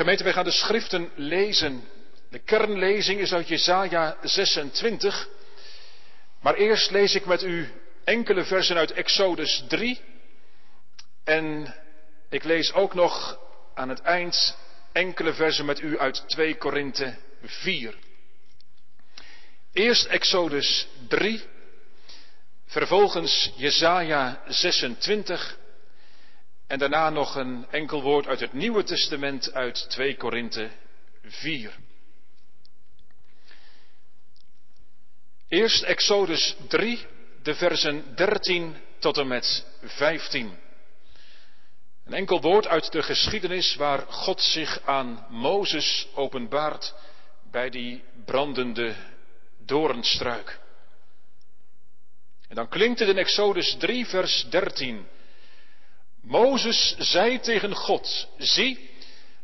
Gemeente, wij gaan de schriften lezen. De kernlezing is uit Jesaja 26. Maar eerst lees ik met u enkele versen uit Exodus 3. En ik lees ook nog aan het eind enkele versen met u uit 2 Korinthe 4. Eerst Exodus 3, vervolgens Jesaja 26 en daarna nog een enkel woord uit het Nieuwe Testament uit 2 Korinthe 4. Eerst Exodus 3, de versen 13 tot en met 15. Een enkel woord uit de geschiedenis waar God zich aan Mozes openbaart bij die brandende doornstruik. En dan klinkt het in Exodus 3, vers 13. Mozes zei tegen God, zie,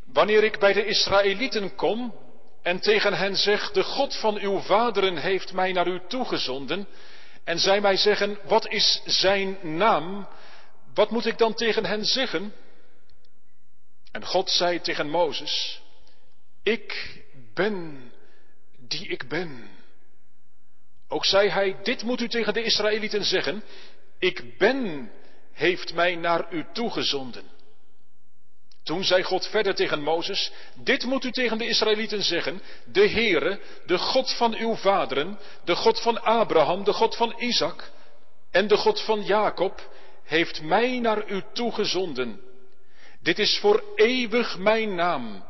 wanneer ik bij de Israëlieten kom en tegen hen zeg, de God van uw vaderen heeft mij naar u toegezonden, en zij mij zeggen, wat is zijn naam? Wat moet ik dan tegen hen zeggen? En God zei tegen Mozes, ik ben die ik ben. Ook zei hij, dit moet u tegen de Israëlieten zeggen, ik ben heeft mij naar u toegezonden. Toen zei God verder tegen Mozes, dit moet u tegen de Israëlieten zeggen, de Heere, de God van uw vaderen, de God van Abraham, de God van Isaac en de God van Jacob, heeft mij naar u toegezonden. Dit is voor eeuwig mijn naam.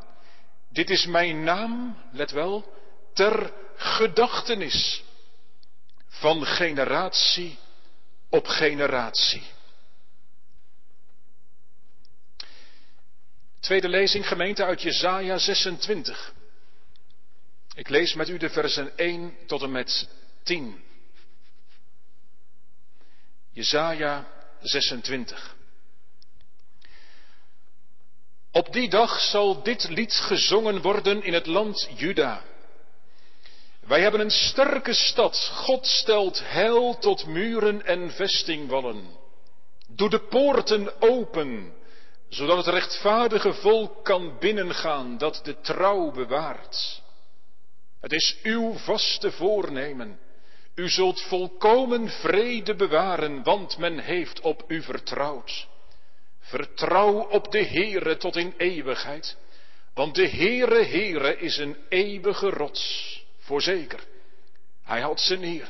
Dit is mijn naam, let wel, ter gedachtenis van generatie op generatie. Tweede lezing gemeente uit Jesaja 26. Ik lees met u de versen 1 tot en met 10. Jesaja 26. Op die dag zal dit lied gezongen worden in het land Juda. Wij hebben een sterke stad. God stelt heil tot muren en vestingwallen. Doe de poorten open zodat het rechtvaardige volk kan binnengaan dat de trouw bewaart. Het is uw vaste voornemen. U zult volkomen vrede bewaren, want men heeft op u vertrouwd. Vertrouw op de Heere tot in eeuwigheid, want de Heere Heere is een eeuwige rots, voorzeker. Hij houdt ze neer,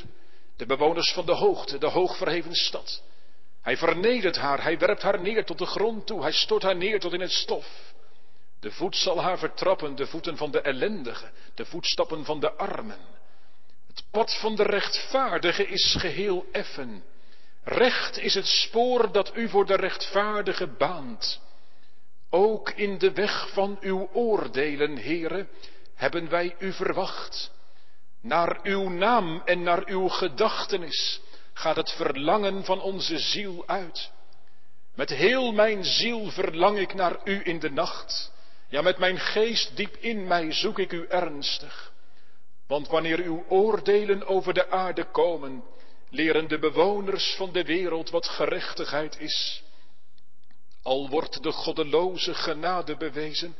de bewoners van de hoogte, de hoogverheven stad. Hij vernedert haar, hij werpt haar neer tot de grond toe, hij stort haar neer tot in het stof. De voet zal haar vertrappen, de voeten van de ellendige, de voetstappen van de armen. Het pad van de rechtvaardige is geheel effen. Recht is het spoor dat u voor de rechtvaardige baant. Ook in de weg van uw oordelen, heren, hebben wij u verwacht. Naar uw naam en naar uw gedachtenis gaat het verlangen van onze ziel uit. Met heel mijn ziel verlang ik naar u in de nacht. Ja, met mijn geest diep in mij zoek ik u ernstig. Want wanneer uw oordelen over de aarde komen, leren de bewoners van de wereld wat gerechtigheid is. Al wordt de goddeloze genade bewezen,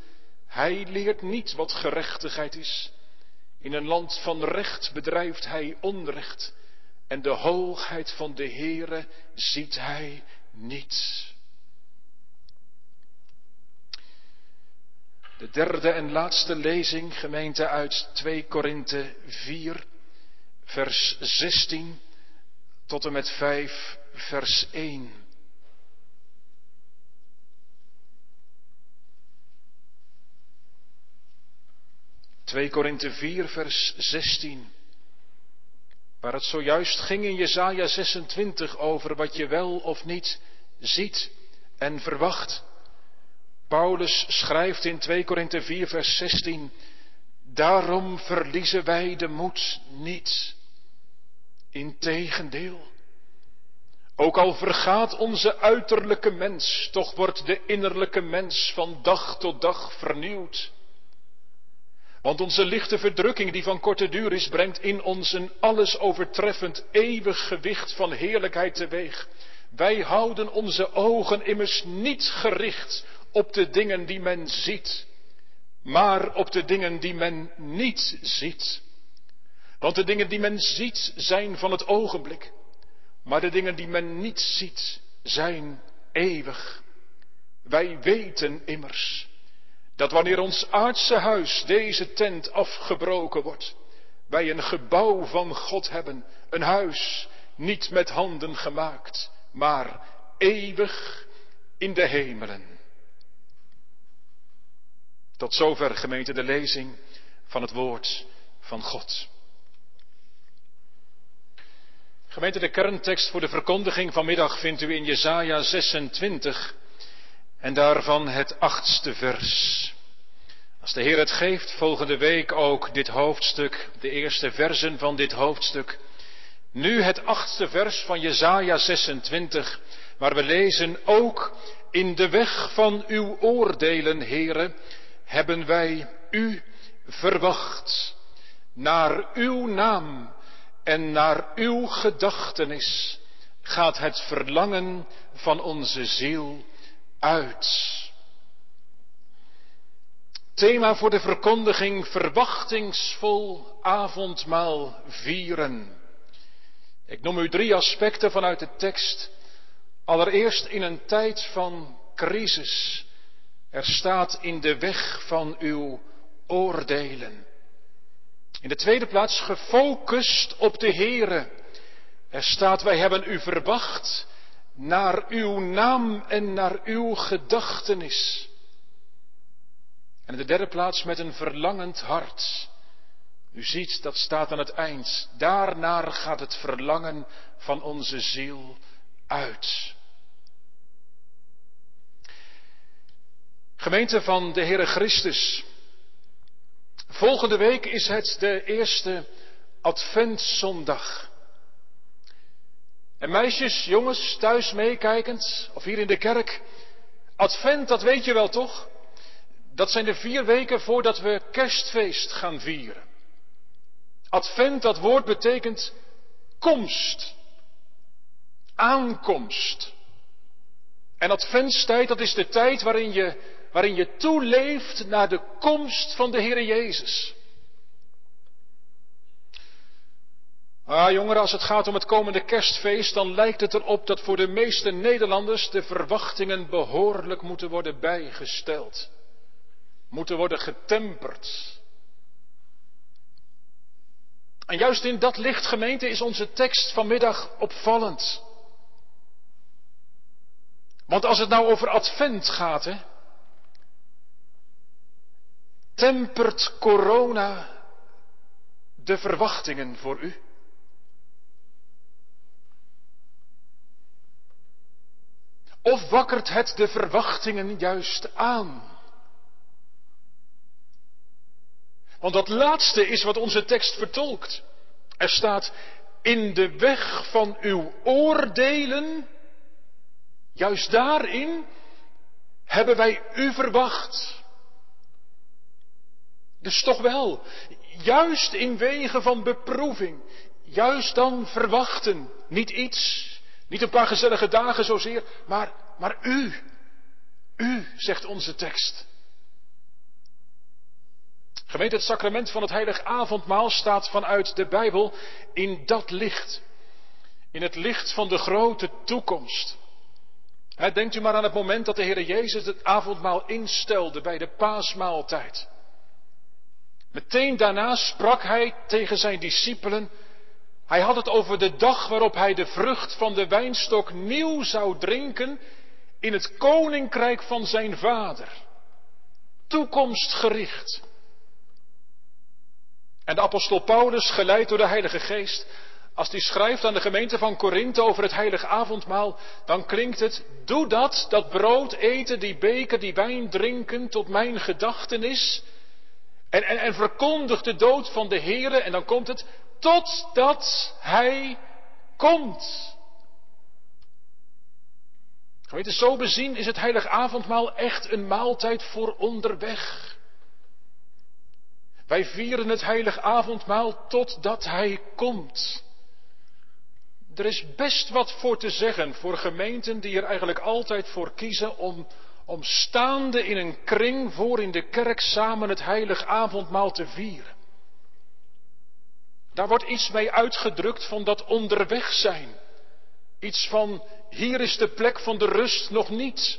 hij leert niet wat gerechtigheid is. In een land van recht bedrijft hij onrecht en de hoogheid van de Heere ziet hij niet. De derde en laatste lezing, gemeente uit 2 Korinthe 4, vers 16 tot en met 5, vers 1. Twee Korinthe 4, vers 16. Waar het zojuist ging in Jesaja 26 over wat je wel of niet ziet en verwacht. Paulus schrijft in 2 Korinthe 4 vers 16, daarom verliezen wij de moed niet. Integendeel. Ook al vergaat onze uiterlijke mens, toch wordt de innerlijke mens van dag tot dag vernieuwd. Want onze lichte verdrukking die van korte duur is, brengt in ons een alles overtreffend eeuwig gewicht van heerlijkheid teweeg. Wij houden onze ogen immers niet gericht op de dingen die men ziet, maar op de dingen die men niet ziet. Want de dingen die men ziet zijn van het ogenblik, maar de dingen die men niet ziet zijn eeuwig. Wij weten immers dat wanneer ons aardse huis, deze tent, afgebroken wordt, wij een gebouw van God hebben, een huis niet met handen gemaakt, maar eeuwig in de hemelen. Tot zover gemeente de lezing van het woord van God. Gemeente, de kerntekst voor de verkondiging vanmiddag vindt u in Jesaja 26 en daarvan het achtste vers. Als de Heer het geeft, volgende week ook dit hoofdstuk, de eerste versen van dit hoofdstuk. Nu het achtste vers van Jesaja 26, waar we lezen ook in de weg van uw oordelen, Heere, hebben wij u verwacht. Naar uw naam en naar uw gedachtenis gaat het verlangen van onze ziel uit. Thema voor de verkondiging verwachtingsvol avondmaal vieren. Ik noem u drie aspecten vanuit de tekst. Allereerst in een tijd van crisis. Er staat in de weg van uw oordelen. In de tweede plaats gefocust op de Heere. Er staat, wij hebben u verwacht naar uw naam en naar uw gedachtenis. En in de derde plaats met een verlangend hart. U ziet, dat staat aan het eind. Daarnaar gaat het verlangen van onze ziel uit. Gemeente van de Heere Christus. Volgende week is het de eerste Adventzondag. En meisjes, jongens, thuis meekijkend, of hier in de kerk. Advent, dat weet je wel toch? Dat zijn de vier weken voordat we kerstfeest gaan vieren. Advent, dat woord betekent komst. Aankomst. En adventstijd, dat is de tijd waarin je waarin je toeleeft naar de komst van de Heer Jezus. Ah, jongeren, als het gaat om het komende kerstfeest, dan lijkt het erop dat voor de meeste Nederlanders de verwachtingen behoorlijk moeten worden bijgesteld. Moeten worden getemperd. En juist in dat licht, gemeente, is onze tekst vanmiddag opvallend. Want als het nou over advent gaat, hè, Tempert corona de verwachtingen voor u? Of wakkert het de verwachtingen juist aan? Want dat laatste is wat onze tekst vertolkt. Er staat, in de weg van uw oordelen, juist daarin hebben wij u verwacht. Dus toch wel, juist in wegen van beproeving, juist dan verwachten, niet iets, niet een paar gezellige dagen zozeer, maar, maar u, u, zegt onze tekst. Gemeente, het sacrament van het heilig avondmaal staat vanuit de Bijbel in dat licht. In het licht van de grote toekomst. denkt u maar aan het moment dat de Heer Jezus het avondmaal instelde bij de paasmaaltijd. Meteen daarna sprak hij tegen zijn discipelen. Hij had het over de dag waarop hij de vrucht van de wijnstok nieuw zou drinken in het koninkrijk van zijn vader. Toekomstgericht. En de apostel Paulus, geleid door de Heilige Geest, als hij schrijft aan de gemeente van Korinthe over het heilige avondmaal, dan klinkt het, doe dat, dat brood eten, die beker, die wijn drinken, tot mijn gedachtenis, en, en, verkondigt de dood van de Heere en dan komt het totdat Hij komt. Geweten, zo bezien is het heilig avondmaal echt een maaltijd voor onderweg. Wij vieren het heilig avondmaal totdat Hij komt. Er is best wat voor te zeggen voor gemeenten die er eigenlijk altijd voor kiezen om, om staande in een kring voor in de kerk samen het heilig avondmaal te vieren. Daar wordt iets mee uitgedrukt van dat onderweg zijn. Iets van hier is de plek van de rust nog niet.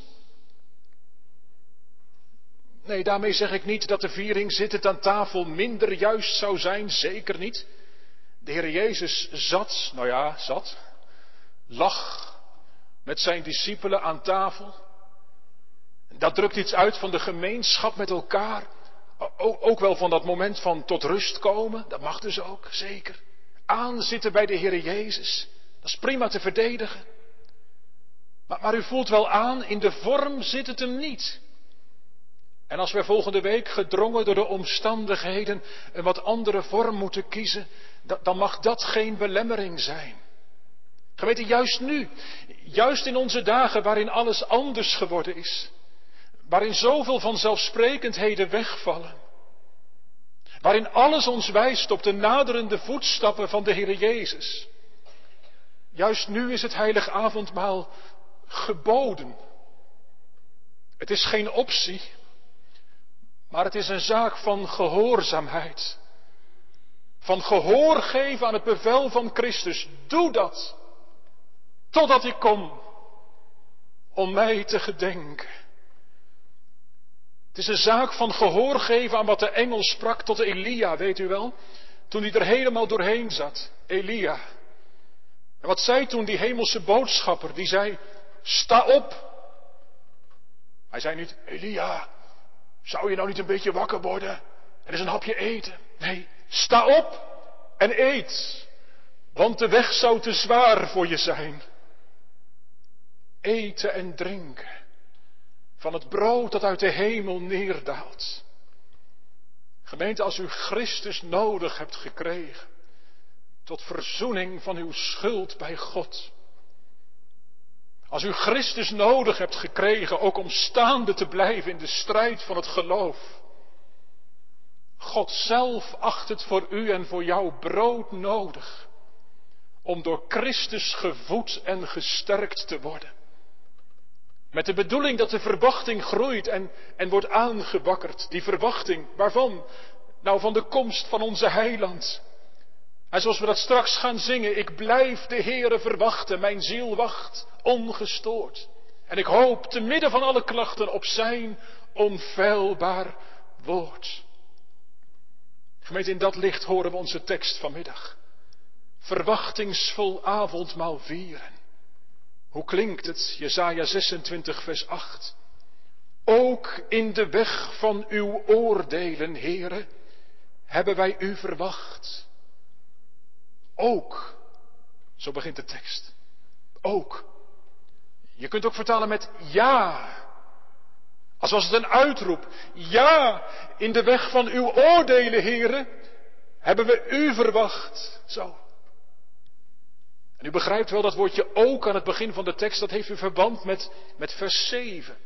Nee, daarmee zeg ik niet dat de viering zittend aan tafel minder juist zou zijn, zeker niet. De Heer Jezus zat, nou ja, zat, lag met zijn discipelen aan tafel. Dat drukt iets uit van de gemeenschap met elkaar. Ook wel van dat moment van tot rust komen. Dat mag dus ook, zeker. Aanzitten bij de Heer Jezus. Dat is prima te verdedigen. Maar, maar, u voelt wel aan, in de vorm zit het hem niet. En als we volgende week gedrongen door de omstandigheden een wat andere vorm moeten kiezen, dan mag dat geen belemmering zijn. Geweten, juist nu, juist in onze dagen waarin alles anders geworden is, waarin zoveel vanzelfsprekendheden wegvallen, waarin alles ons wijst op de naderende voetstappen van de Heer Jezus. Juist nu is het heilig avondmaal geboden. Het is geen optie, maar het is een zaak van gehoorzaamheid. Van gehoor geven aan het bevel van Christus. Doe dat. Totdat ik kom. Om mij te gedenken. Het is een zaak van gehoor geven aan wat de engel sprak tot Elia, weet u wel? Toen hij er helemaal doorheen zat. Elia. En wat zei toen die hemelse boodschapper? Die zei, sta op. Hij zei niet, Elia, zou je nou niet een beetje wakker worden en eens een hapje eten? Nee, sta op en eet, want de weg zou te zwaar voor je zijn. Eten en drinken van het brood dat uit de hemel neerdaalt. Gemeente, als u Christus nodig hebt gekregen, tot verzoening van uw schuld bij God, als u Christus nodig hebt gekregen, ook om staande te blijven in de strijd van het geloof. God zelf acht het voor u en voor jou brood nodig. Om door Christus gevoed en gesterkt te worden. Met de bedoeling dat de verwachting groeit en, en wordt aangewakkerd. Die verwachting, waarvan? Nou, van de komst van onze heiland. En zoals we dat straks gaan zingen, ik blijf de Heere verwachten, mijn ziel wacht ongestoord. En ik hoop te midden van alle klachten op zijn onfeilbaar woord. Gemeente, in dat licht horen we onze tekst vanmiddag. Verwachtingsvol avondmaal vieren. Hoe klinkt het? Jesaja 26 vers 8. Ook in de weg van uw oordelen, heren, hebben wij u verwacht. Ook, zo begint de tekst. Ook. Je kunt ook vertalen met ja. Als was het een uitroep. Ja, in de weg van uw oordelen, heren, hebben we u verwacht. Zo. U begrijpt wel dat woordje ook aan het begin van de tekst, dat heeft u verband met, met vers 7.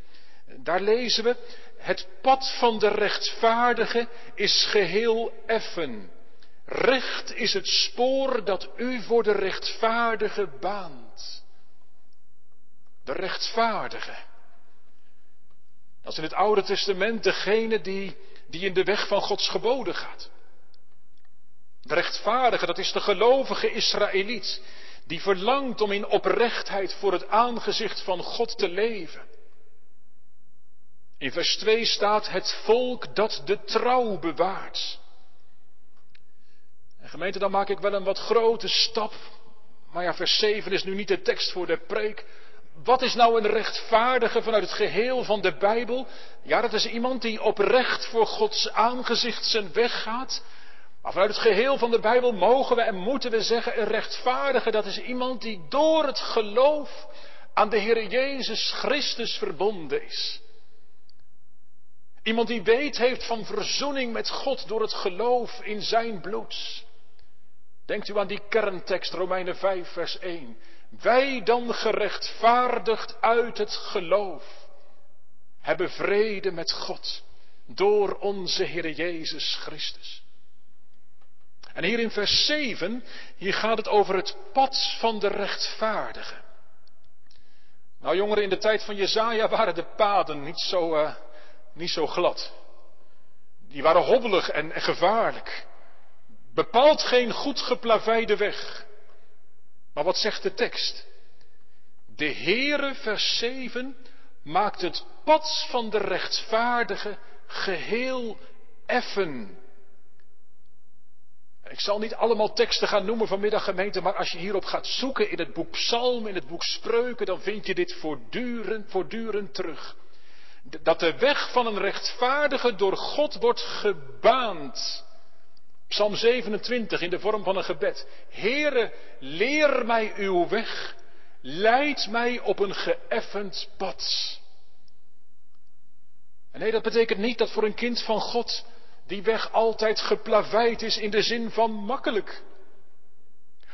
Daar lezen we, het pad van de rechtvaardige is geheel effen. Recht is het spoor dat u voor de rechtvaardige baant. De rechtvaardige. Dat is in het Oude Testament degene die, die in de weg van Gods geboden gaat. De rechtvaardige, dat is de gelovige Israëliet, die verlangt om in oprechtheid voor het aangezicht van God te leven. In vers 2 staat het volk dat de trouw bewaart. En gemeente, dan maak ik wel een wat grote stap. Maar ja, vers 7 is nu niet de tekst voor de preek. Wat is nou een rechtvaardige vanuit het geheel van de Bijbel? Ja, dat is iemand die oprecht voor Gods aangezicht zijn weg gaat. Maar vanuit het geheel van de Bijbel mogen we en moeten we zeggen, een rechtvaardige, dat is iemand die door het geloof aan de Heer Jezus Christus verbonden is. Iemand die weet heeft van verzoening met God door het geloof in zijn bloed. Denkt u aan die kerntekst Romeinen 5 vers 1. Wij dan gerechtvaardigd uit het geloof hebben vrede met God door onze Heer Jezus Christus. En hier in vers 7, hier gaat het over het pad van de rechtvaardige. Nou jongeren, in de tijd van Jezaja waren de paden niet zo, uh, niet zo glad. Die waren hobbelig en, en gevaarlijk. Bepaald geen goed geplaveide weg. Maar wat zegt de tekst? De Heere, vers 7, maakt het pad van de rechtvaardige geheel effen. Ik zal niet allemaal teksten gaan noemen vanmiddag gemeente, maar als je hierop gaat zoeken in het boek Psalm, in het boek Spreuken, dan vind je dit voortdurend, voortdurend terug. Dat de weg van een rechtvaardige door God wordt gebaand. Psalm 27 in de vorm van een gebed. Heere, leer mij uw weg, leid mij op een geëffend pad. En nee, dat betekent niet dat voor een kind van God die weg altijd geplaveid is in de zin van makkelijk.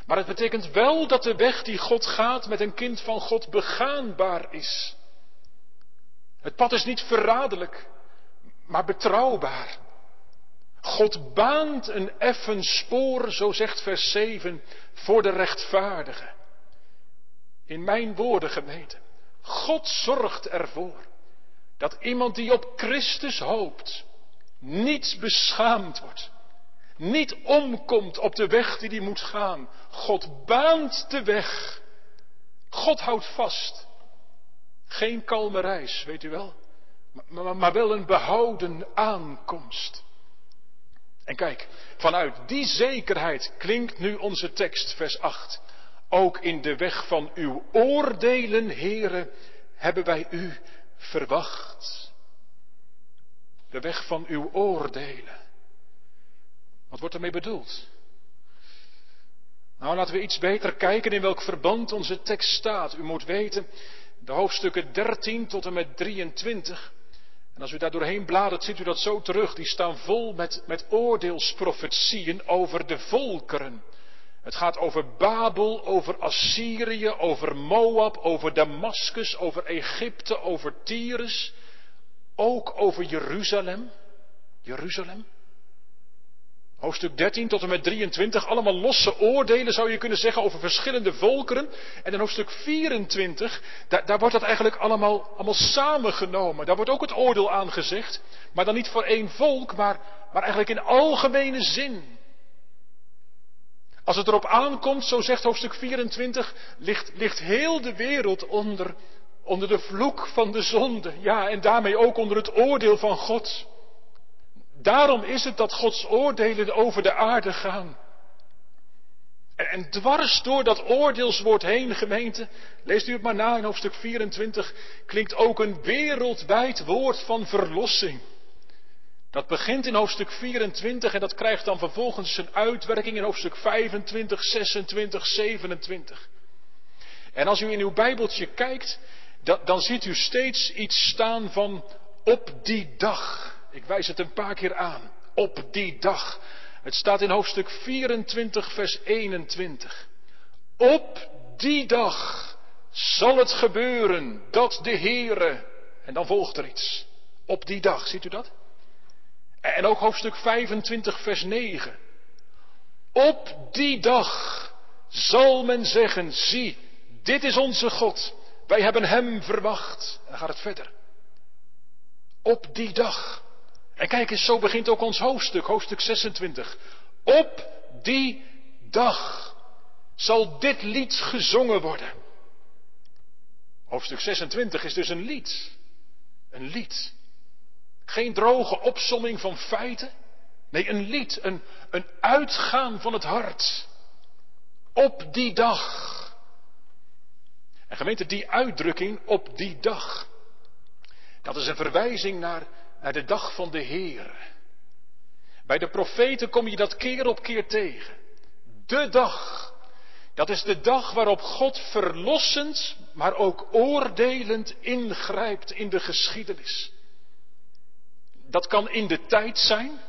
Maar het betekent wel dat de weg die God gaat met een kind van God begaanbaar is. Het pad is niet verraderlijk, maar betrouwbaar. God baant een effen spoor, zo zegt vers 7, voor de rechtvaardige. In mijn woorden gemeten. God zorgt ervoor dat iemand die op Christus hoopt, niet beschaamd wordt. Niet omkomt op de weg die hij moet gaan. God baant de weg. God houdt vast. Geen kalme reis, weet u wel. Maar, maar wel een behouden aankomst. En kijk, vanuit die zekerheid klinkt nu onze tekst, vers 8. Ook in de weg van uw oordelen, heren, hebben wij u verwacht. De weg van uw oordelen. Wat wordt ermee bedoeld? Nou, laten we iets beter kijken in welk verband onze tekst staat. U moet weten, de hoofdstukken 13 tot en met 23. En als u daar doorheen bladert, ziet u dat zo terug. Die staan vol met, met oordeelsprofetieën over de volkeren. Het gaat over Babel, over Assyrië, over Moab, over Damascus, over Egypte, over Tyrus. Ook over Jeruzalem. Jeruzalem. Hoofdstuk 13 tot en met 23, allemaal losse oordelen zou je kunnen zeggen over verschillende volkeren. En in hoofdstuk 24, daar, wordt dat eigenlijk allemaal, allemaal samengenomen. Daar wordt ook het oordeel aangezegd, maar dan niet voor één volk, maar, maar eigenlijk in algemene zin. Als het erop aankomt, zo zegt hoofdstuk 24, ligt, ligt heel de wereld onder, onder de vloek van de zonde. Ja, en daarmee ook onder het oordeel van God. Daarom is het dat Gods oordelen over de aarde gaan. En, dwars door dat oordeelswoord heen, gemeente, leest u het maar na in hoofdstuk 24, klinkt ook een wereldwijd woord van verlossing. Dat begint in hoofdstuk 24 en dat krijgt dan vervolgens zijn uitwerking in hoofdstuk 25, 26, 27. En als u in uw Bijbeltje kijkt, dan ziet u steeds iets staan van op die dag. Ik wijs het een paar keer aan. Op die dag. Het staat in hoofdstuk 24, vers 21. Op die dag zal het gebeuren dat de Heere. En dan volgt er iets. Op die dag, ziet u dat? En ook hoofdstuk 25, vers 9. Op die dag zal men zeggen, zie, dit is onze God. Wij hebben Hem verwacht. En dan gaat het verder. Op die dag. En kijk eens, zo begint ook ons hoofdstuk, hoofdstuk 26. Op die dag zal dit lied gezongen worden. Hoofdstuk 26 is dus een lied. Een lied. Geen droge opsomming van feiten. Nee, een lied, een, een uitgaan van het hart. Op die dag. En gemeente, die uitdrukking op die dag. Dat is een verwijzing naar, naar de dag van de Heer. Bij de profeten kom je dat keer op keer tegen. De dag. Dat is de dag waarop God verlossend, maar ook oordelend ingrijpt in de geschiedenis. Dat kan in de tijd zijn.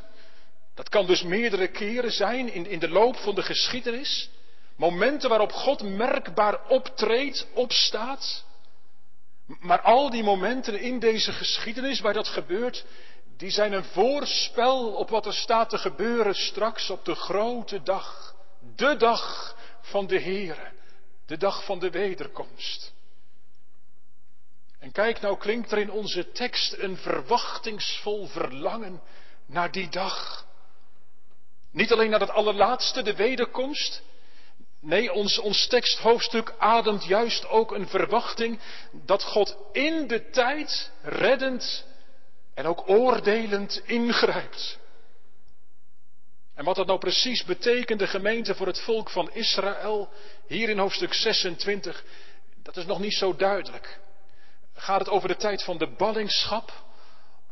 Dat kan dus meerdere keren zijn in, in de loop van de geschiedenis. Momenten waarop God merkbaar optreedt, opstaat. Maar al die momenten in deze geschiedenis waar dat gebeurt, die zijn een voorspel op wat er staat te gebeuren straks op de grote dag. De dag van de Heere. De dag van de wederkomst. En kijk, nou klinkt er in onze tekst een verwachtingsvol verlangen naar die dag. Niet alleen naar het allerlaatste, de wederkomst. Nee, ons, ons teksthoofdstuk ademt juist ook een verwachting dat God in de tijd reddend en ook oordelend ingrijpt. En wat dat nou precies betekent, de gemeente voor het volk van Israël, hier in hoofdstuk 26, dat is nog niet zo duidelijk. Gaat het over de tijd van de ballingschap?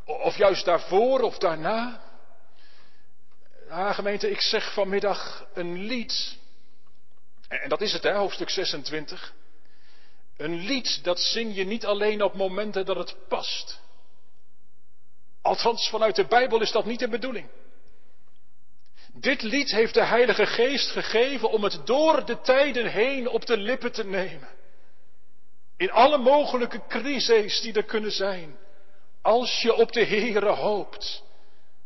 Of juist daarvoor of daarna? Ja, gemeente, ik zeg vanmiddag een lied. En dat is het, hè, hoofdstuk 26. Een lied, dat zing je niet alleen op momenten dat het past. Althans, vanuit de Bijbel is dat niet de bedoeling. Dit lied heeft de Heilige Geest gegeven om het door de tijden heen op de lippen te nemen. In alle mogelijke crises die er kunnen zijn. Als je op de Heere hoopt.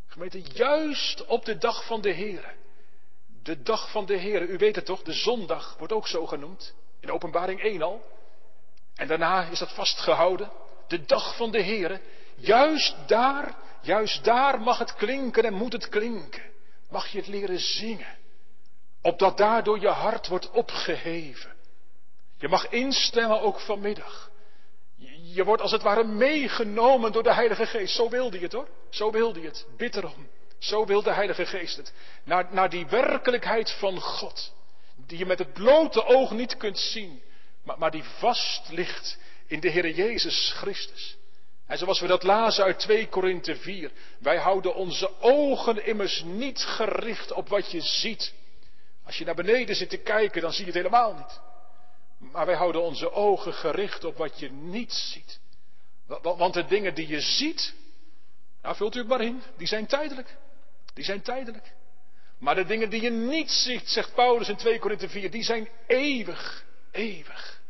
Gemeente, juist op de dag van de Heere. De dag van de Heere, u weet het toch, de zondag wordt ook zo genoemd. In openbaring 1 al. En daarna is dat vastgehouden. De dag van de Heere. Juist daar, juist daar mag het klinken en moet het klinken. Mag je het leren zingen. Opdat daardoor je hart wordt opgeheven. Je mag instemmen ook vanmiddag. Je wordt als het ware meegenomen door de Heilige Geest. Zo wilde je het hoor. Zo wilde je het. Bid erom. Zo wil de Heilige Geest het. Naar, die werkelijkheid van God. Die je met het blote oog niet kunt zien. Maar, maar die vast ligt in de Heer Jezus Christus. En zoals we dat lazen uit 2 Korinthe 4. Wij houden onze ogen immers niet gericht op wat je ziet. Als je naar beneden zit te kijken, dan zie je het helemaal niet. Maar wij houden onze ogen gericht op wat je niet ziet. Want de dingen die je ziet, nou vult u het maar in, die zijn tijdelijk. Die zijn tijdelijk. Maar de dingen die je niet ziet, zegt Paulus in 2 Korinthe 4, die zijn eeuwig, eeuwig.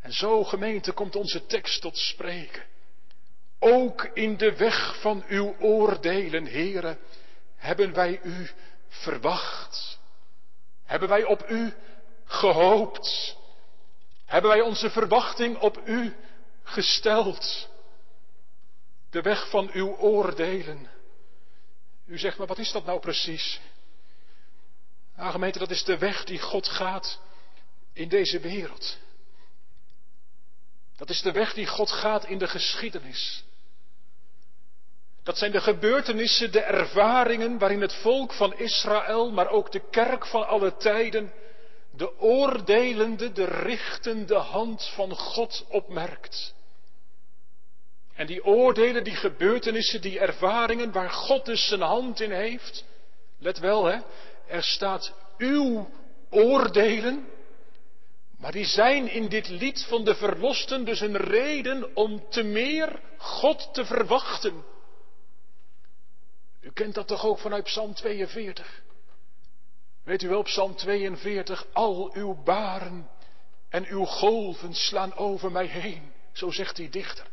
En zo gemeente komt onze tekst tot spreken. Ook in de weg van uw oordelen, heren, hebben wij u verwacht. Hebben wij op u gehoopt. Hebben wij onze verwachting op u gesteld. De weg van uw oordelen. U zegt, maar wat is dat nou precies? Nou, dat is de weg die God gaat in deze wereld. Dat is de weg die God gaat in de geschiedenis. Dat zijn de gebeurtenissen, de ervaringen waarin het volk van Israël, maar ook de kerk van alle tijden, de oordelende, de richtende hand van God opmerkt. En die oordelen, die gebeurtenissen, die ervaringen waar God dus zijn hand in heeft, let wel hè, er staat uw oordelen, maar die zijn in dit lied van de verlosten dus een reden om te meer God te verwachten. U kent dat toch ook vanuit Psalm 42? Weet u wel, Psalm 42, al uw baren en uw golven slaan over mij heen. Zo zegt die dichter.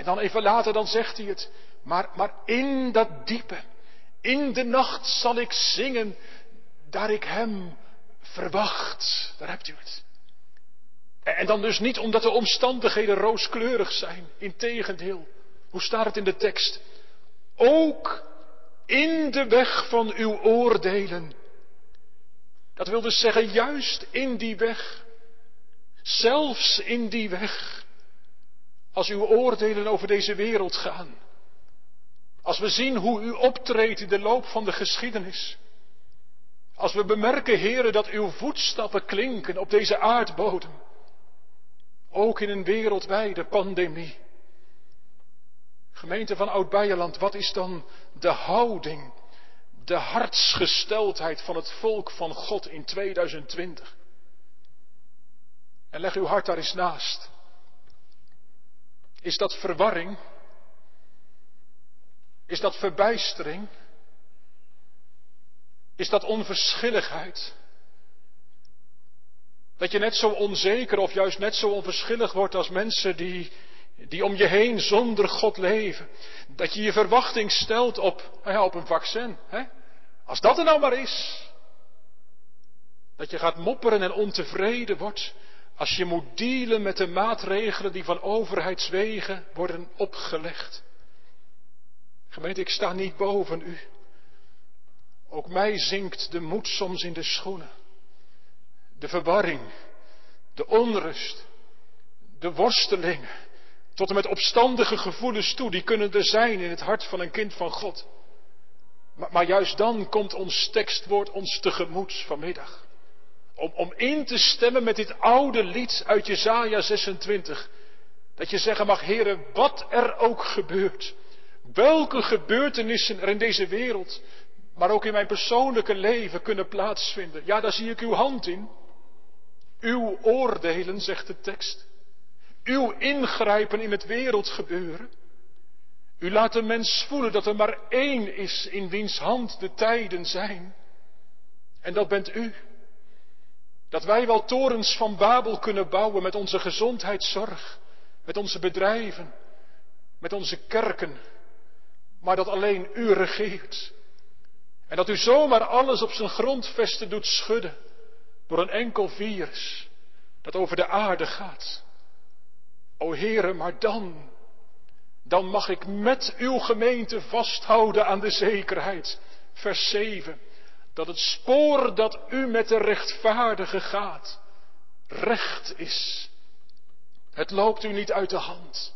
En dan even later, dan zegt hij het. Maar, maar in dat diepe, in de nacht zal ik zingen, daar ik hem verwacht. Daar hebt u het. En dan dus niet omdat de omstandigheden rooskleurig zijn. Integendeel. Hoe staat het in de tekst? Ook in de weg van uw oordelen. Dat wil dus zeggen, juist in die weg, zelfs in die weg, als uw oordelen over deze wereld gaan, als we zien hoe u optreedt in de loop van de geschiedenis, als we bemerken, heren, dat uw voetstappen klinken op deze aardbodem, ook in een wereldwijde pandemie, Gemeente van Oud-Beierland, wat is dan de houding, de hartsgesteldheid van het volk van God in 2020? En leg uw hart daar eens naast. Is dat verwarring? Is dat verbijstering? Is dat onverschilligheid? Dat je net zo onzeker of juist net zo onverschillig wordt als mensen die die om je heen zonder God leven. Dat je je verwachting stelt op, nou op een vaccin. Hè? Als dat er nou maar is. Dat je gaat mopperen en ontevreden wordt Als je moet dealen met de maatregelen die van overheidswegen worden opgelegd. Gemeente, ik sta niet boven u. Ook mij zinkt de moed soms in de schoenen. De verwarring, de onrust, de worstelingen, tot en met opstandige gevoelens toe, die kunnen er zijn in het hart van een kind van God. Maar, maar juist dan komt ons tekstwoord ons tegemoet vanmiddag. Om, om in te stemmen met dit oude lied uit Jezaja 26. Dat je zeggen mag, heren, wat er ook gebeurt. Welke gebeurtenissen er in deze wereld, maar ook in mijn persoonlijke leven kunnen plaatsvinden. Ja, daar zie ik uw hand in. Uw oordelen, zegt de tekst. Uw ingrijpen in het wereldgebeuren. U laat de mens voelen dat er maar één is in wiens hand de tijden zijn. En dat bent u. Dat wij wel torens van Babel kunnen bouwen met onze gezondheidszorg, met onze bedrijven, met onze kerken, maar dat alleen u regeert. En dat u zomaar alles op zijn grondvesten doet schudden door een enkel virus dat over de aarde gaat. O Heere, maar dan, dan mag ik met uw gemeente vasthouden aan de zekerheid. Vers 7. Dat het spoor dat u met de rechtvaardige gaat, recht is. Het loopt u niet uit de hand.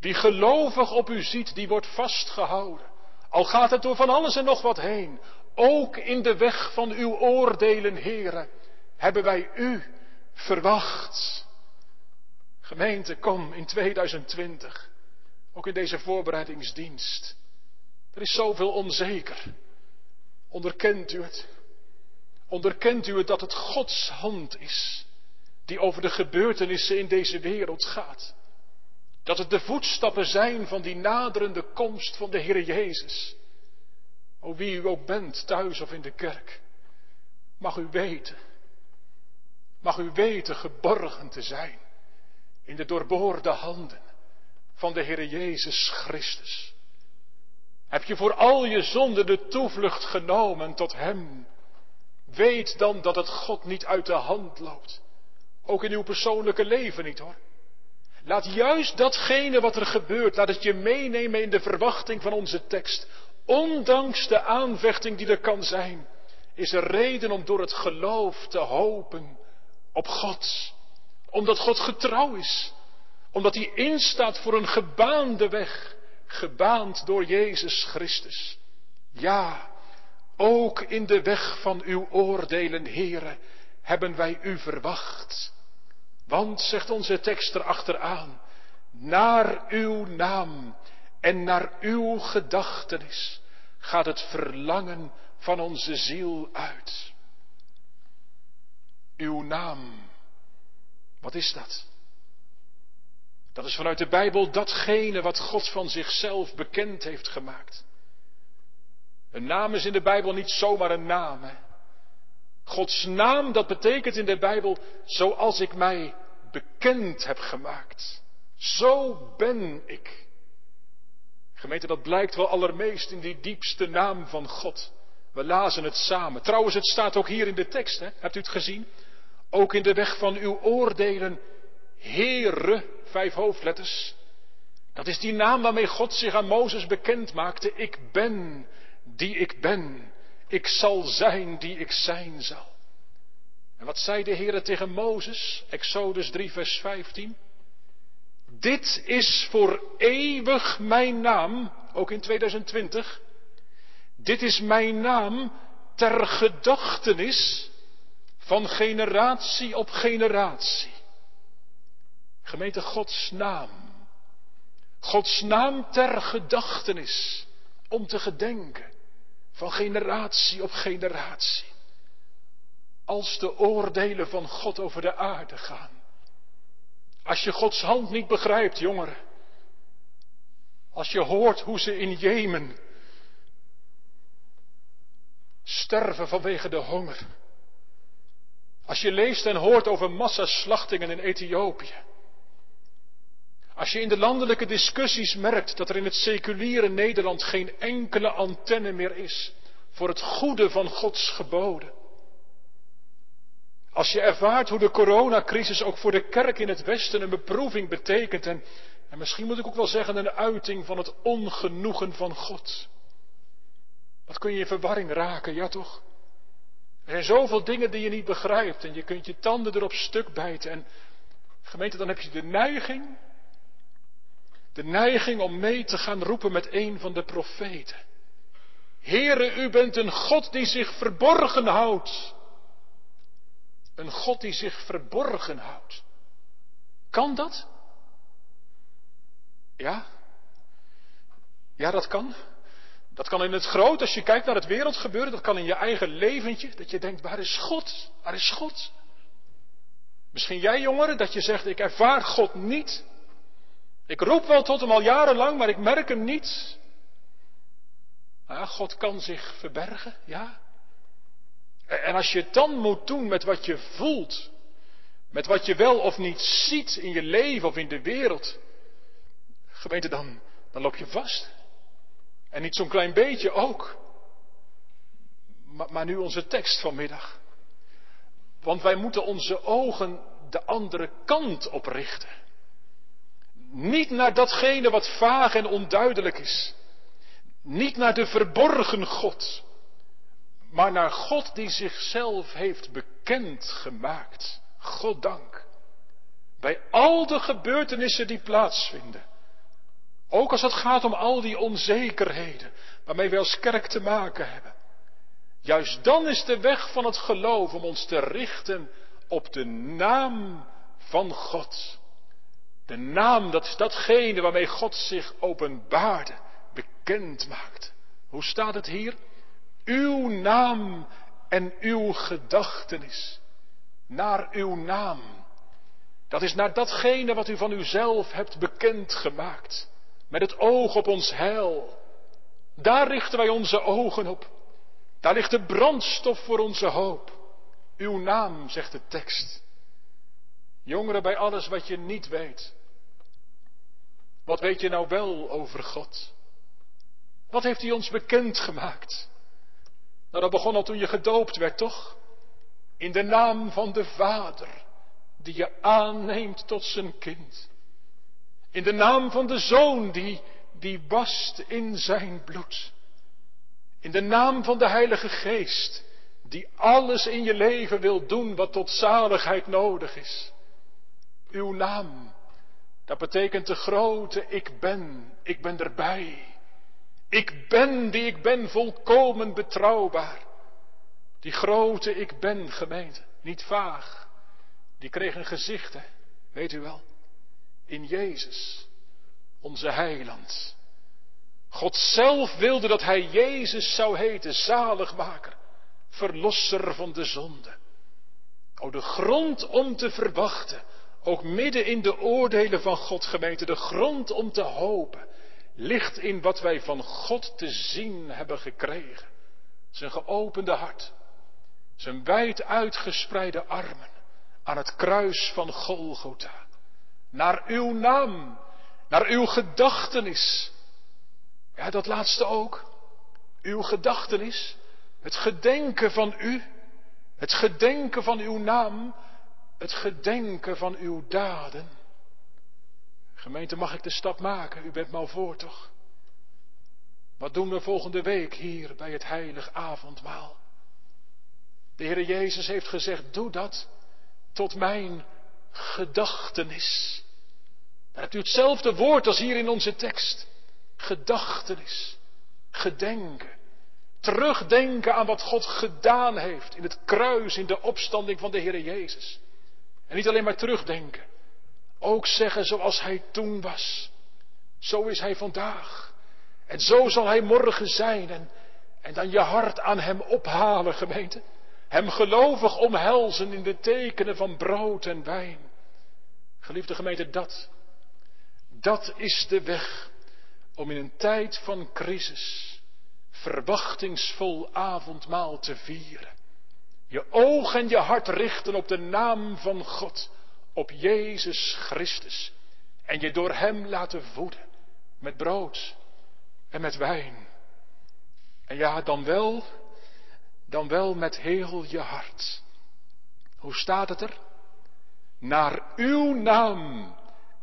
Wie gelovig op u ziet, die wordt vastgehouden. Al gaat het door van alles en nog wat heen. Ook in de weg van uw oordelen, heren, hebben wij u verwacht. Gemeente, kom in 2020. Ook in deze voorbereidingsdienst. Er is zoveel onzeker. Onderkent u het? Onderkent u het dat het Gods hand is die over de gebeurtenissen in deze wereld gaat? Dat het de voetstappen zijn van die naderende komst van de Heer Jezus. O wie u ook bent, thuis of in de kerk, mag u weten, mag u weten geborgen te zijn in de doorboorde handen van de Heer Jezus Christus. Heb je voor al je zonden de toevlucht genomen tot Hem? Weet dan dat het God niet uit de hand loopt. Ook in uw persoonlijke leven niet hoor. Laat juist datgene wat er gebeurt, laat het je meenemen in de verwachting van onze tekst. Ondanks de aanvechting die er kan zijn, is er reden om door het geloof te hopen op God. Omdat God getrouw is. Omdat hij instaat voor een gebaande weg, gebaand door Jezus Christus. Ja, ook in de weg van uw oordelen, heren, hebben wij u verwacht. Want, zegt onze tekst erachteraan, naar uw naam en naar uw gedachtenis gaat het verlangen van onze ziel uit. Uw naam, wat is dat? Dat is vanuit de Bijbel datgene wat God van zichzelf bekend heeft gemaakt. Een naam is in de Bijbel niet zomaar een naam. Gods naam, dat betekent in de Bijbel, zoals ik mij bekend heb gemaakt. Zo ben ik. Gemeente, dat blijkt wel allermeest in die diepste naam van God. We lazen het samen. Trouwens, het staat ook hier in de tekst, hè? hebt u het gezien? Ook in de weg van uw oordelen, Heere, vijf hoofdletters. Dat is die naam waarmee God zich aan Mozes bekend maakte. Ik ben die ik ben. Ik zal zijn die ik zijn zal. En wat zei de Heer tegen Mozes? Exodus 3, vers 15. Dit is voor eeuwig mijn naam, ook in 2020. Dit is mijn naam ter gedachtenis van generatie op generatie. Gemeente Gods naam. Gods naam ter gedachtenis. Om te gedenken. Van generatie op generatie. Als de oordelen van God over de aarde gaan. Als je Gods hand niet begrijpt, jongeren. Als je hoort hoe ze in Jemen sterven vanwege de honger. Als je leest en hoort over massaslachtingen in Ethiopië. Als je in de landelijke discussies merkt dat er in het seculiere Nederland geen enkele antenne meer is voor het goede van Gods geboden. Als je ervaart hoe de coronacrisis ook voor de kerk in het Westen een beproeving betekent en, en misschien moet ik ook wel zeggen een uiting van het ongenoegen van God. Wat kun je in verwarring raken, ja toch? Er zijn zoveel dingen die je niet begrijpt en je kunt je tanden erop stuk bijten en gemeente dan heb je de neiging, de neiging om mee te gaan roepen met een van de profeten. Heere, u bent een God die zich verborgen houdt. Een God die zich verborgen houdt. Kan dat? Ja? Ja, dat kan. Dat kan in het groot, als je kijkt naar het wereldgebeuren, dat kan in je eigen leventje, dat je denkt, waar is God? Waar is God? Misschien jij jongeren, dat je zegt, ik ervaar God niet. Ik roep wel tot hem al jarenlang, maar ik merk hem niet. Ja, God kan zich verbergen, ja. En als je het dan moet doen met wat je voelt, met wat je wel of niet ziet in je leven of in de wereld, gemeente, dan, dan loop je vast. En niet zo'n klein beetje ook. Maar, maar nu onze tekst vanmiddag. Want wij moeten onze ogen de andere kant op richten. Niet naar datgene wat vaag en onduidelijk is. Niet naar de verborgen God. Maar naar God die zichzelf heeft bekend gemaakt. God dank. Bij al de gebeurtenissen die plaatsvinden. Ook als het gaat om al die onzekerheden waarmee wij als kerk te maken hebben. Juist dan is de weg van het geloof om ons te richten op de naam van God. De naam, dat is datgene waarmee God zich openbaarde, bekend maakt. Hoe staat het hier? Uw naam en uw gedachtenis. Naar uw naam. Dat is naar datgene wat u van uzelf hebt bekendgemaakt. Met het oog op ons heil. Daar richten wij onze ogen op. Daar ligt de brandstof voor onze hoop. Uw naam, zegt de tekst. Jongeren, bij alles wat je niet weet. Wat weet je nou wel over God? Wat heeft hij ons bekendgemaakt? Nou, dat begon al toen je gedoopt werd, toch? In de naam van de Vader, die je aanneemt tot zijn kind. In de naam van de Zoon, die, die wast in zijn bloed. In de naam van de Heilige Geest, die alles in je leven wil doen wat tot zaligheid nodig is. Uw naam, dat betekent de grote ik ben, ik ben erbij. Ik ben die ik ben volkomen betrouwbaar. Die grote ik ben gemeente, niet vaag. Die kreeg een gezicht, weet u wel. In Jezus, onze heiland. God zelf wilde dat hij Jezus zou heten, zaligmaker, verlosser van de zonde. O, de grond om te verwachten, ook midden in de oordelen van God gemeente, de grond om te hopen, ligt in wat wij van God te zien hebben gekregen. Zijn geopende hart, zijn wijd uitgespreide armen aan het kruis van Golgotha. Naar uw naam, naar uw gedachtenis. Ja, dat laatste ook. Uw gedachtenis, het gedenken van u, het gedenken van uw naam, het gedenken van uw daden. Gemeente, mag ik de stap maken? U bent maar voor toch? Wat doen we volgende week hier bij het heilig avondmaal? De Heer Jezus heeft gezegd, doe dat tot mijn gedachtenis. Hebt u hetzelfde woord als hier in onze tekst. Gedachtenis, gedenken. Terugdenken aan wat God gedaan heeft in het kruis, in de opstanding van de Heer Jezus. En niet alleen maar terugdenken. Ook zeggen zoals hij toen was. Zo is hij vandaag. En zo zal hij morgen zijn. En, en dan je hart aan hem ophalen, gemeente. Hem gelovig omhelzen in de tekenen van brood en wijn. Geliefde gemeente, dat. Dat is de weg om in een tijd van crisis verwachtingsvol avondmaal te vieren. Je oog en je hart richten op de naam van God op Jezus Christus en je door Hem laten voeden met brood en met wijn. En ja, dan wel, dan wel met heel je hart. Hoe staat het er? Naar uw naam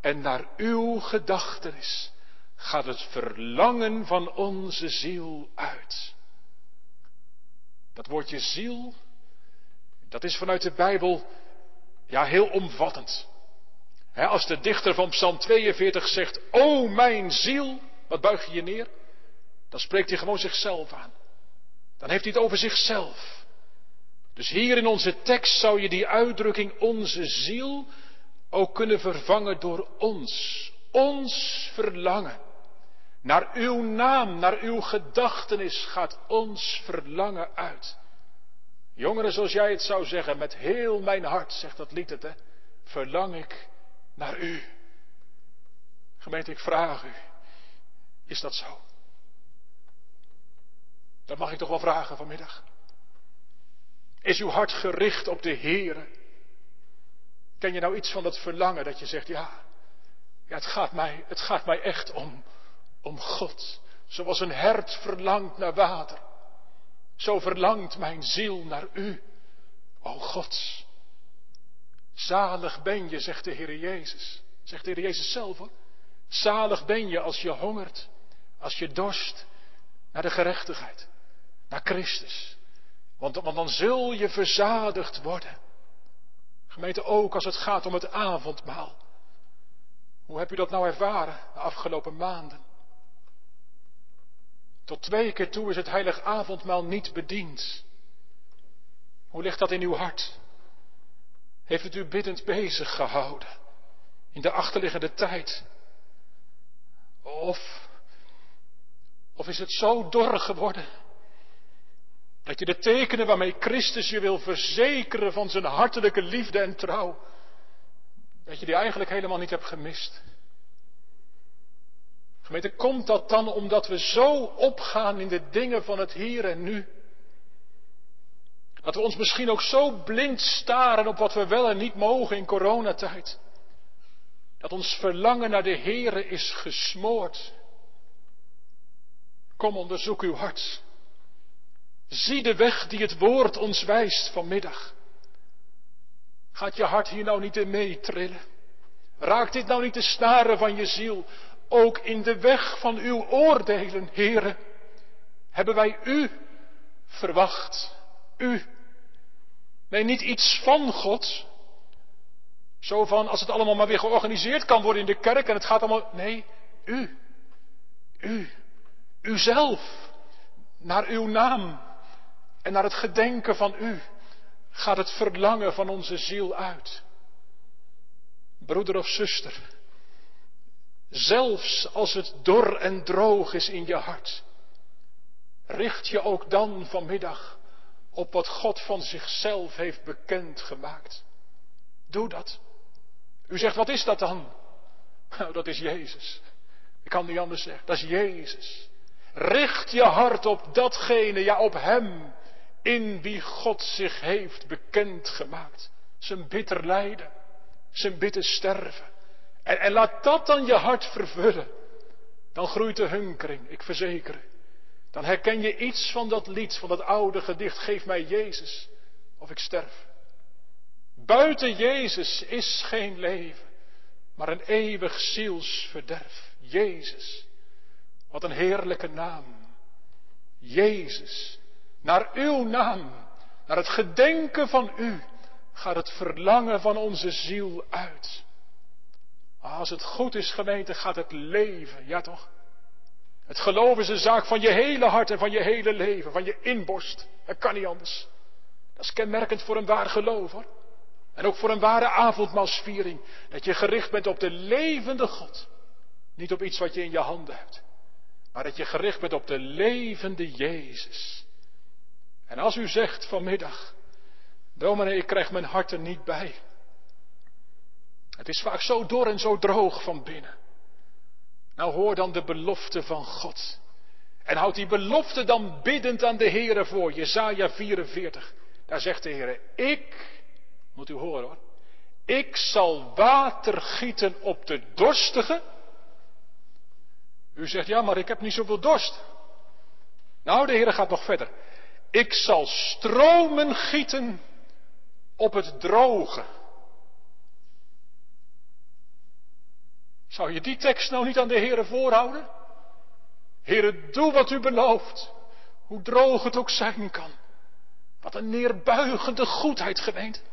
en naar uw gedachtenis gaat het verlangen van onze ziel uit. Dat woordje ziel, dat is vanuit de Bijbel ja heel omvattend. als de dichter van Psalm 42 zegt, O mijn ziel, wat buig je je neer? Dan spreekt hij gewoon zichzelf aan. Dan heeft hij het over zichzelf. Dus hier in onze tekst zou je die uitdrukking onze ziel ook kunnen vervangen door ons. Ons verlangen. Naar uw naam, naar uw gedachtenis gaat ons verlangen uit. Jongeren, zoals jij het zou zeggen, met heel mijn hart, zegt dat lied het, hè, verlang ik naar u. Gemeente, ik vraag u, is dat zo? Dat mag ik toch wel vragen vanmiddag. Is uw hart gericht op de Heere? Ken je nou iets van dat verlangen dat je zegt, ja, ja het, gaat mij, het gaat mij echt om, om God. Zoals een hert verlangt naar water. Zo verlangt mijn ziel naar u, o God. Zalig ben je, zegt de Heer Jezus. Zegt de Heer Jezus zelf hoor. Zalig ben je als je hongert, als je dorst naar de gerechtigheid, naar Christus. Want, want dan zul je verzadigd worden. Gemeente ook als het gaat om het avondmaal. Hoe heb u dat nou ervaren de afgelopen maanden? Tot twee keer toe is het heilig avondmaal niet bediend. Hoe ligt dat in uw hart? Heeft het u biddend bezig gehouden in de achterliggende tijd? Of, of is het zo dor geworden dat je de tekenen waarmee Christus je wil verzekeren van zijn hartelijke liefde en trouw, dat je die eigenlijk helemaal niet hebt gemist? Gemeente, komt dat dan omdat we zo opgaan in de dingen van het hier en nu? Dat we ons misschien ook zo blind staren op wat we wel en niet mogen in coronatijd. Dat ons verlangen naar de Here is gesmoord. Kom, onderzoek uw hart. Zie de weg die het woord ons wijst vanmiddag. Gaat je hart hier nou niet in meetrillen? Raakt dit nou niet de snaren van je ziel? Ook in de weg van uw oordelen, heren, hebben wij u verwacht. U. Nee, niet iets van God. Zo van, als het allemaal maar weer georganiseerd kan worden in de kerk en het gaat allemaal. Nee, u. U. Uzelf. Naar uw naam. En naar het gedenken van u gaat het verlangen van onze ziel uit. Broeder of zuster. Zelfs als het dor en droog is in je hart. Richt je ook dan vanmiddag op wat God van zichzelf heeft bekendgemaakt. Doe dat. U zegt, wat is dat dan? Nou, dat is Jezus. Ik kan niet anders zeggen. Dat is Jezus. Richt je hart op datgene, ja op Hem, in wie God zich heeft bekendgemaakt. Zijn bitter lijden, zijn bitter sterven en, laat dat dan je hart vervullen. Dan groeit de hunkering, ik verzeker. Dan herken je iets van dat lied, van dat oude gedicht, geef mij Jezus of ik sterf. Buiten Jezus is geen leven, maar een eeuwig zielsverderf. Jezus, wat een heerlijke naam. Jezus, naar uw naam, naar het gedenken van u, gaat het verlangen van onze ziel uit. Als het goed is, gemeente, gaat het leven, ja toch? Het geloof is een zaak van je hele hart en van je hele leven, van je inborst. Dat kan niet anders. Dat is kenmerkend voor een waar geloof hoor. En ook voor een ware avondmaalsviering. Dat je gericht bent op de levende God. Niet op iets wat je in je handen hebt. Maar dat je gericht bent op de levende Jezus. En als u zegt vanmiddag, dominee, ik krijg mijn hart er niet bij. Het is vaak zo dor en zo droog van binnen. Nou hoor dan de belofte van God. En houd die belofte dan biddend aan de Heere voor. Jezaja 44. Daar zegt de Heere, ik, moet u horen hoor. Ik zal water gieten op de dorstige. U zegt, ja, maar ik heb niet zoveel dorst. Nou, de Heere gaat nog verder. Ik zal stromen gieten op het droge. Zou je die tekst nou niet aan de Heere voorhouden? Heere, doe wat u belooft, hoe droog het ook zijn kan. Wat een neerbuigende goedheid gemeent.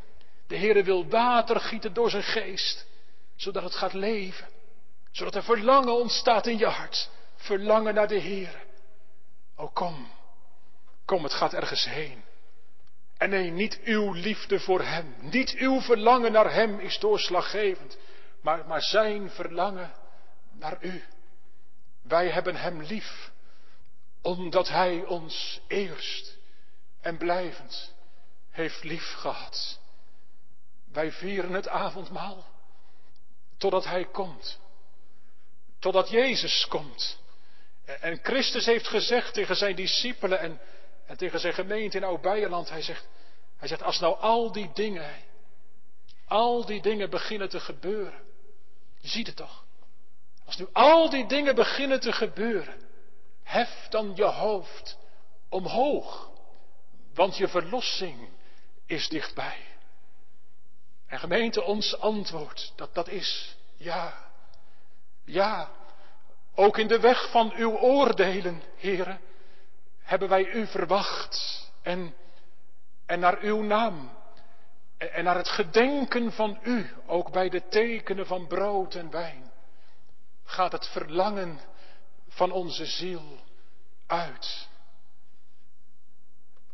De Heere wil water gieten door zijn geest, zodat het gaat leven. Zodat er verlangen ontstaat in je hart. Verlangen naar de Heere. O kom, kom, het gaat ergens heen. En nee, niet uw liefde voor Hem, niet uw verlangen naar Hem is doorslaggevend, maar, Zijn verlangen naar U. Wij hebben Hem lief, omdat Hij ons eerst en blijvend heeft lief gehad. Wij vieren het avondmaal totdat Hij komt, totdat Jezus komt. En Christus heeft gezegd tegen zijn discipelen en, en tegen zijn gemeente in Oud-Beierland, hij zegt, hij zegt, als nou al die dingen, al die dingen beginnen te gebeuren, je ziet het toch, als nu al die dingen beginnen te gebeuren, hef dan je hoofd omhoog, want je verlossing is dichtbij. En gemeente, ons antwoord, dat, dat is ja. Ja, ook in de weg van uw oordelen, heren, hebben wij u verwacht en, en naar uw naam en naar het gedenken van u, ook bij de tekenen van brood en wijn, gaat het verlangen van onze ziel uit.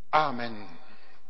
Amen.